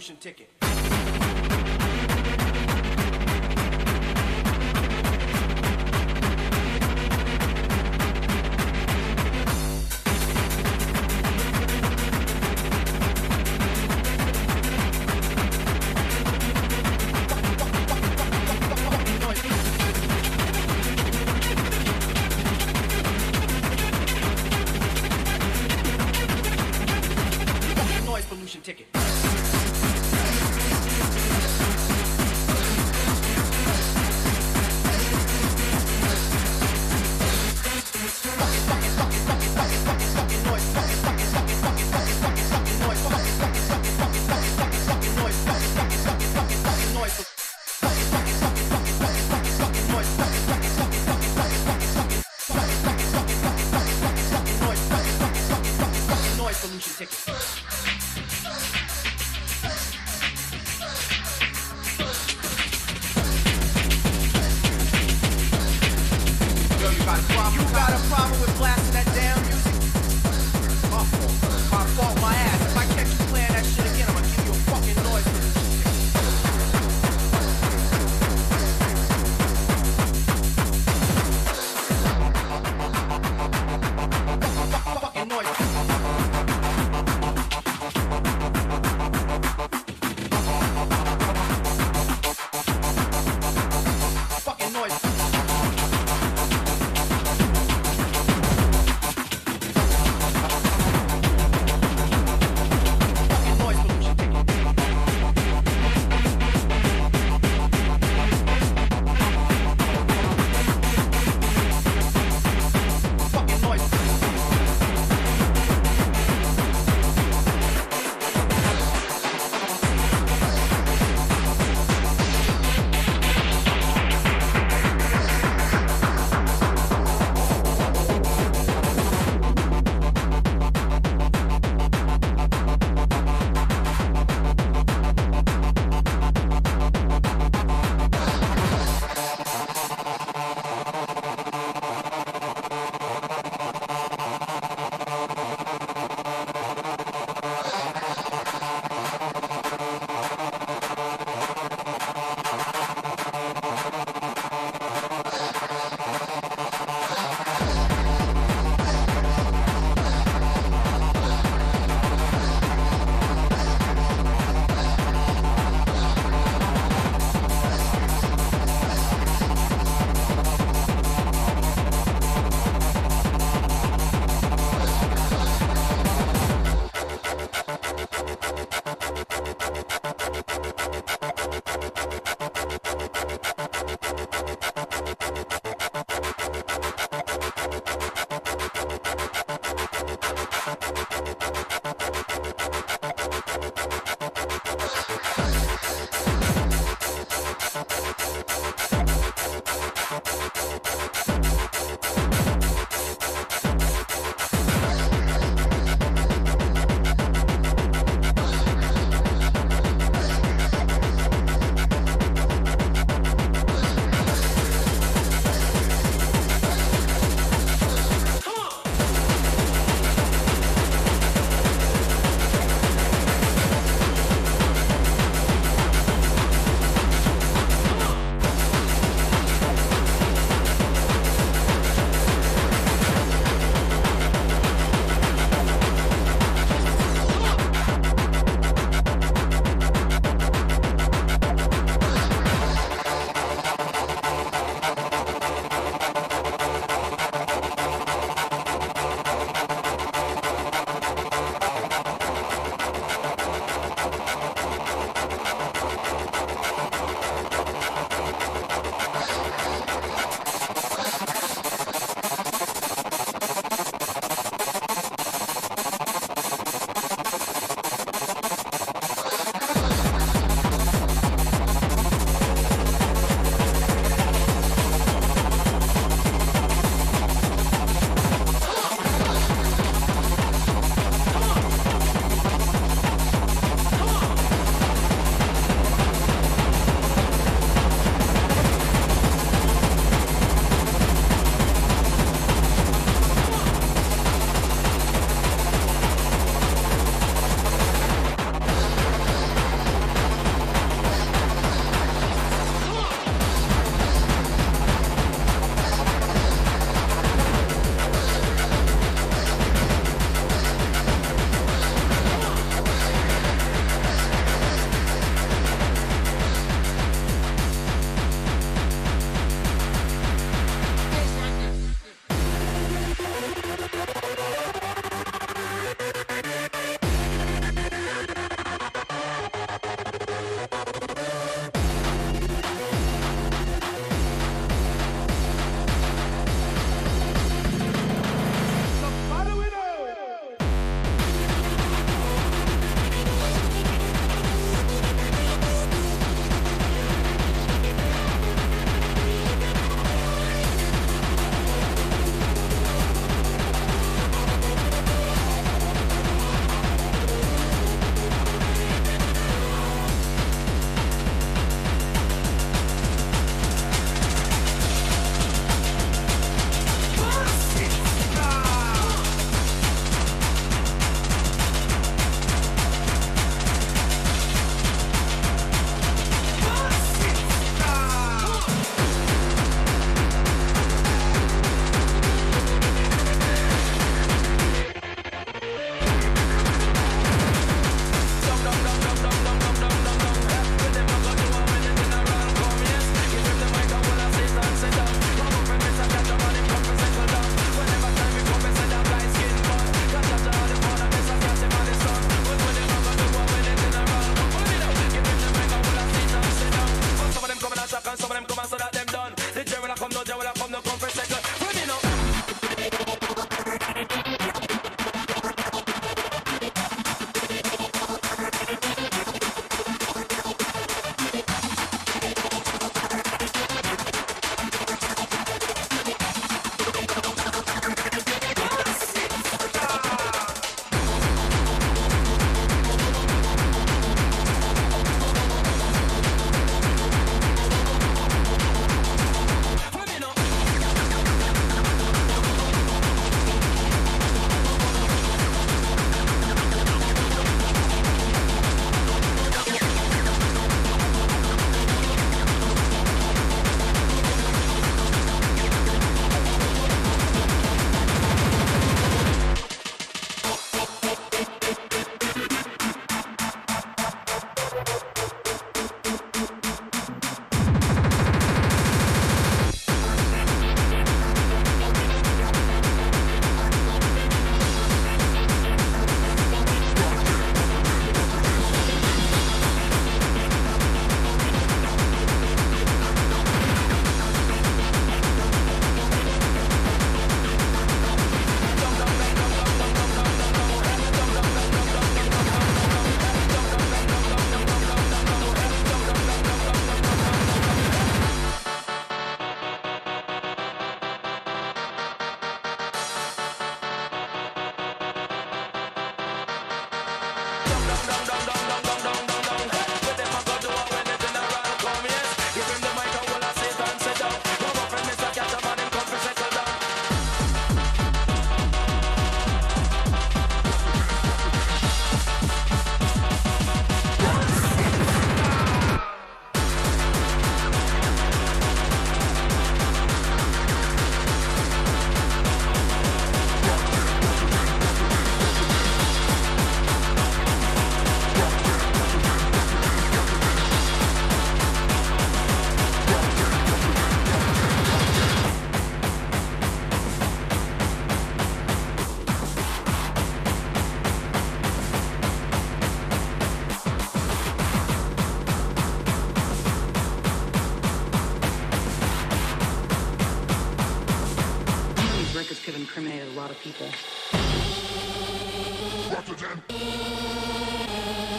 fucking ticket. Incriminated a lot of people. Rotterdam.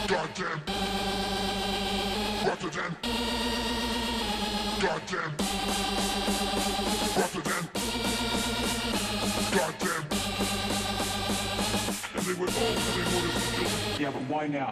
Goddamn. Rotterdam. Goddamn. Rotterdam. Goddamn. And they went, and they wanted to kill me. Yeah, but why now?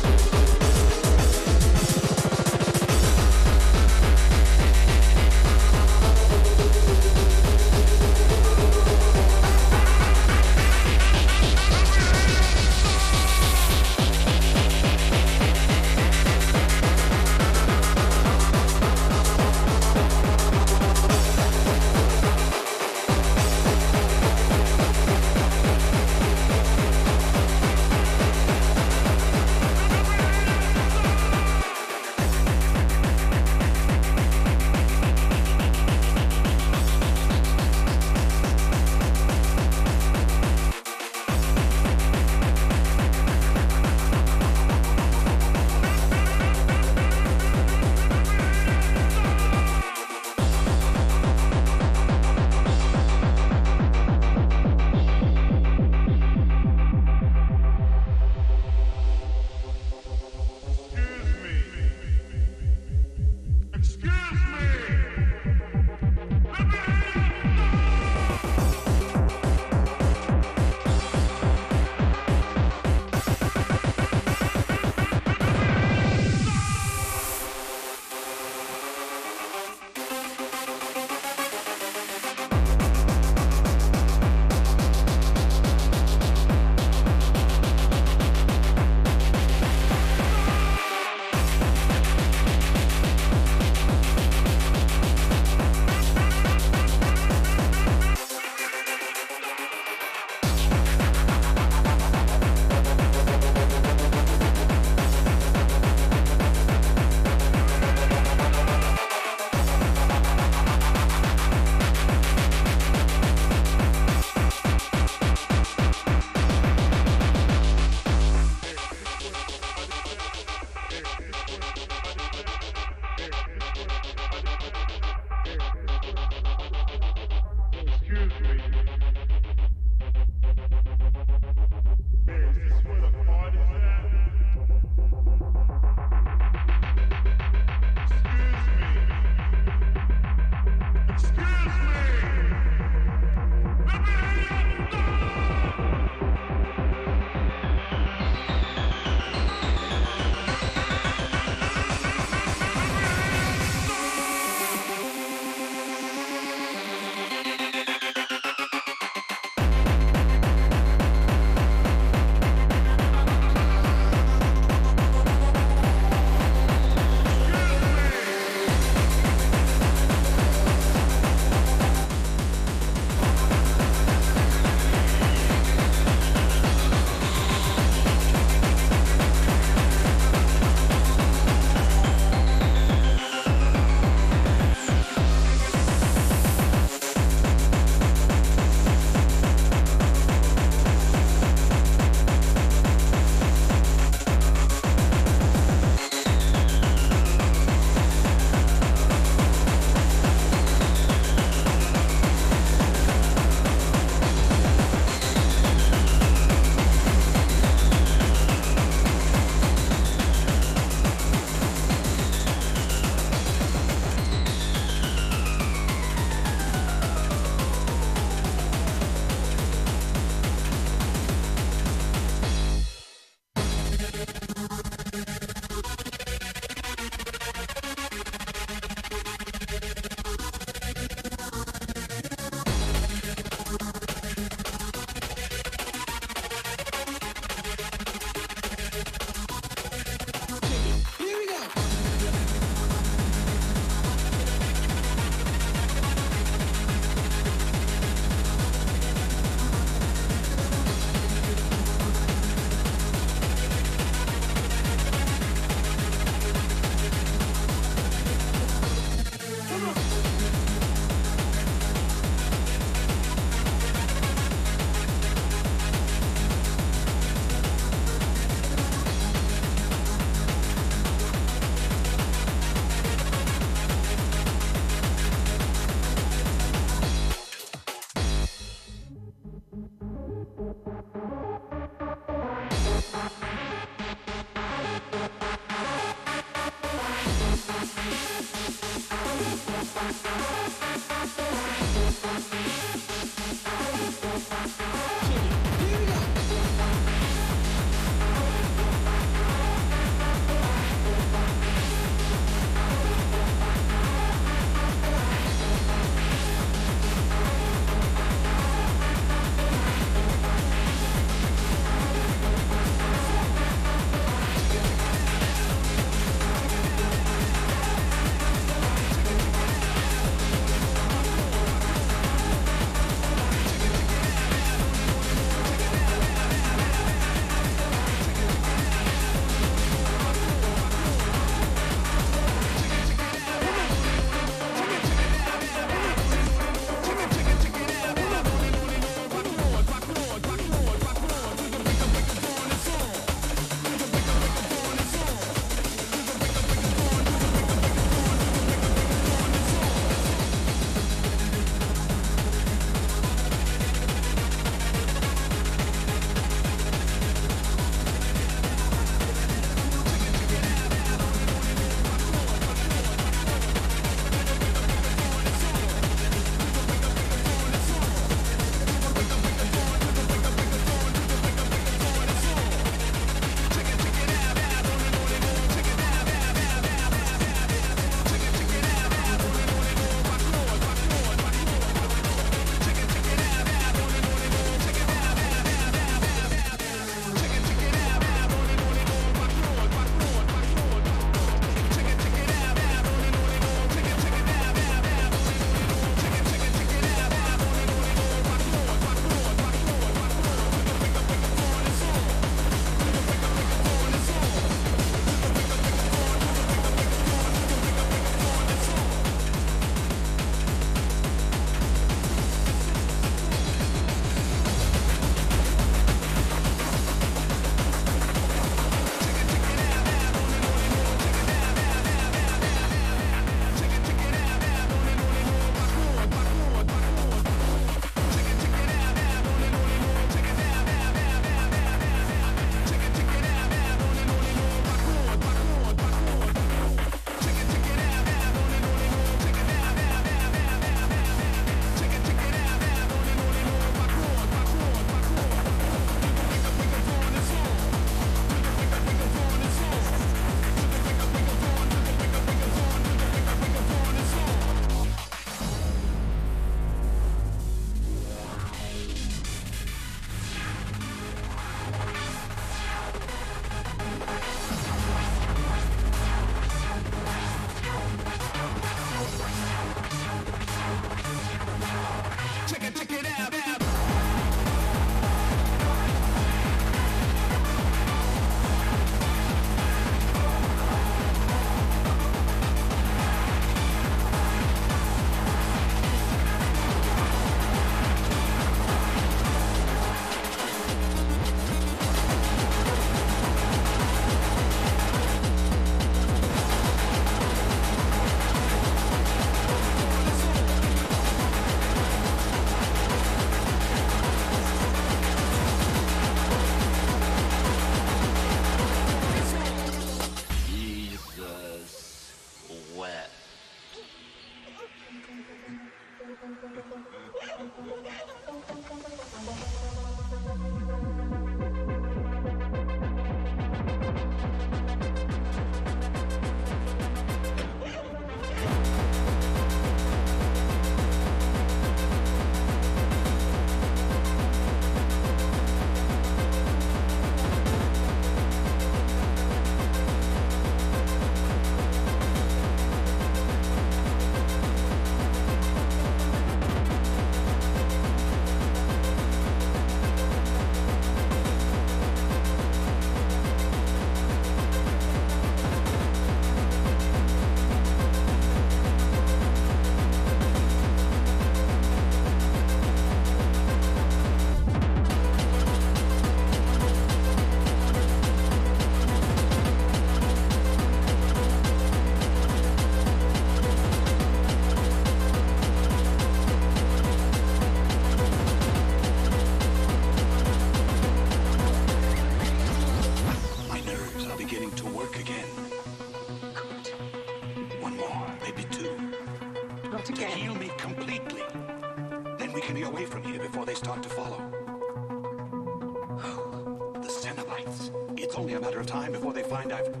It's only a matter of time before they find I've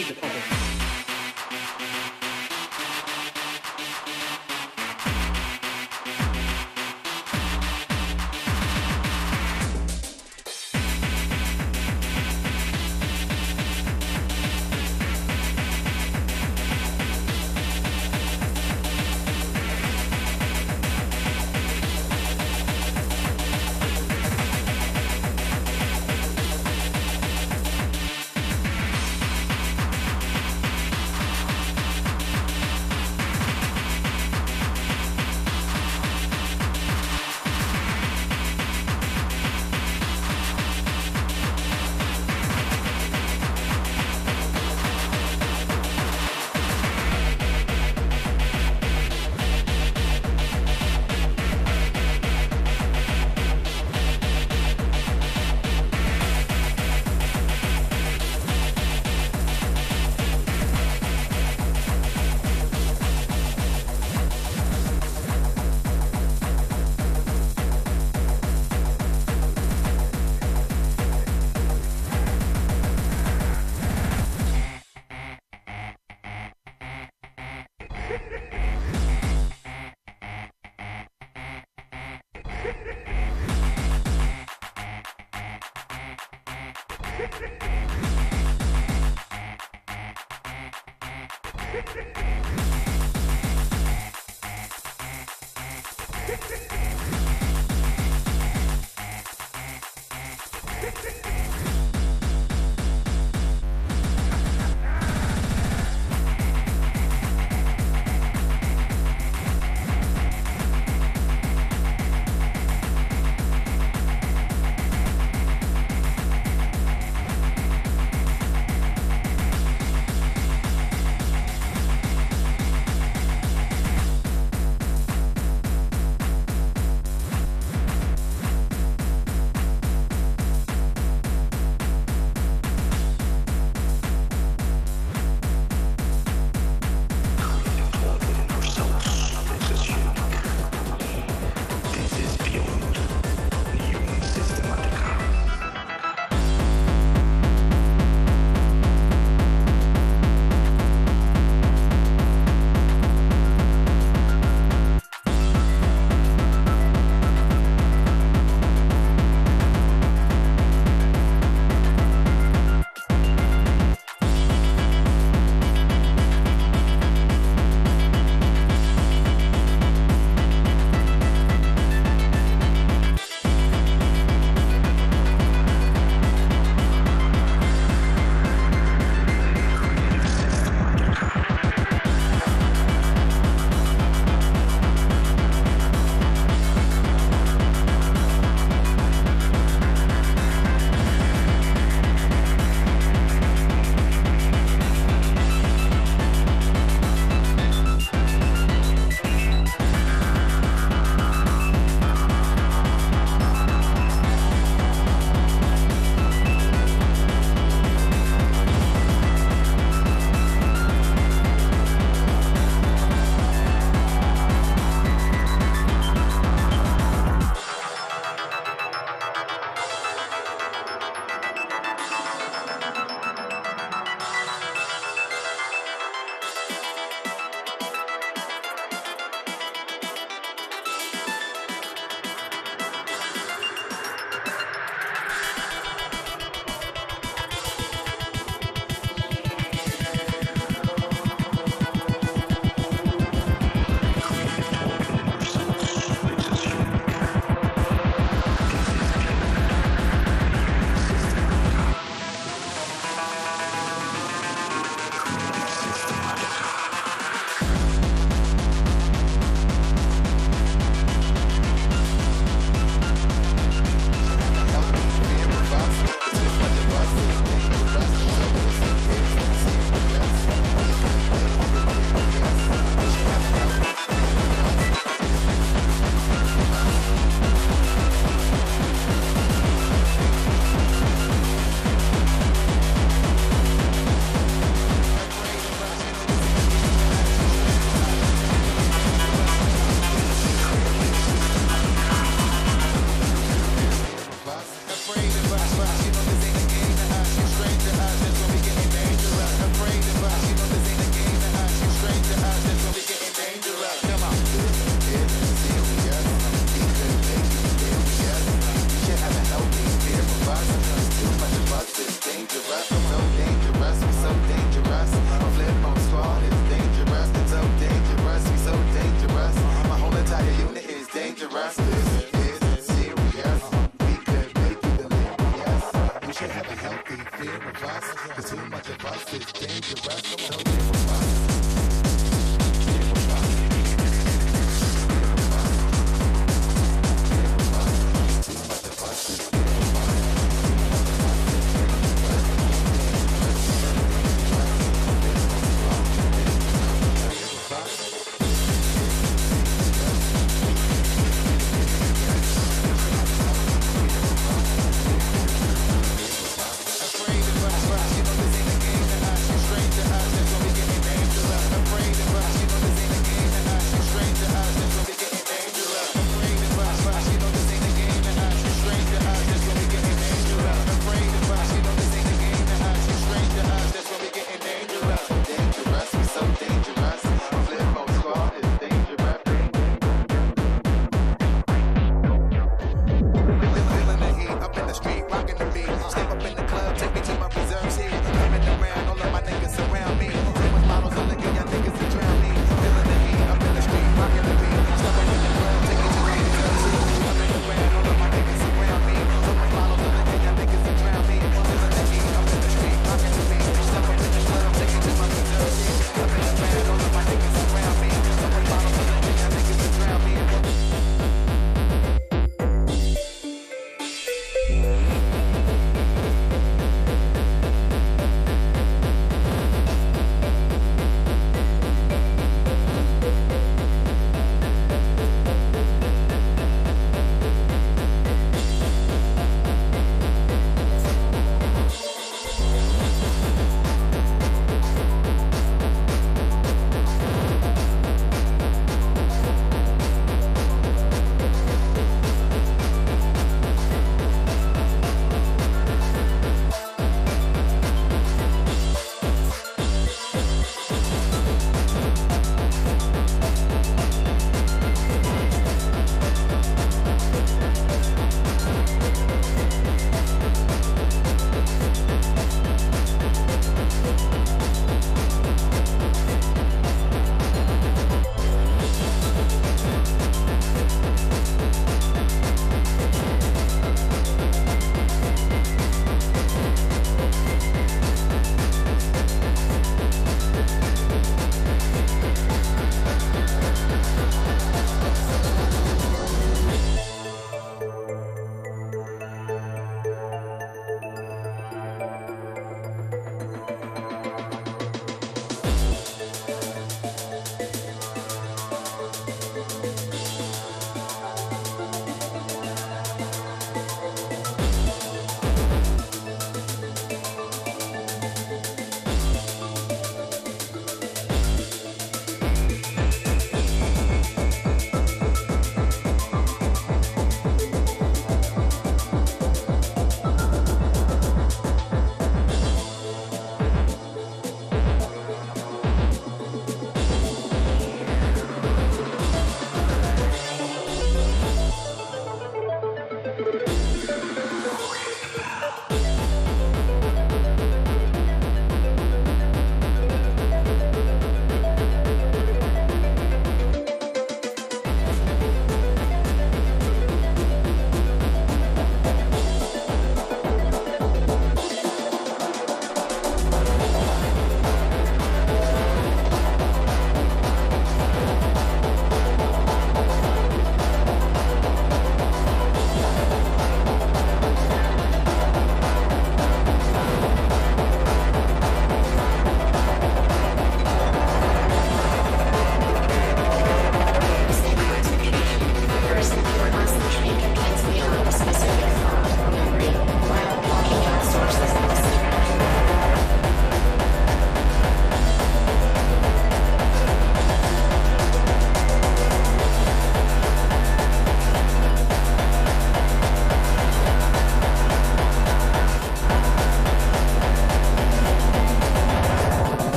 Antiga, por favor.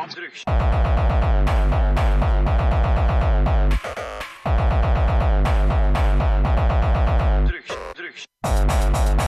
Hans Rüch.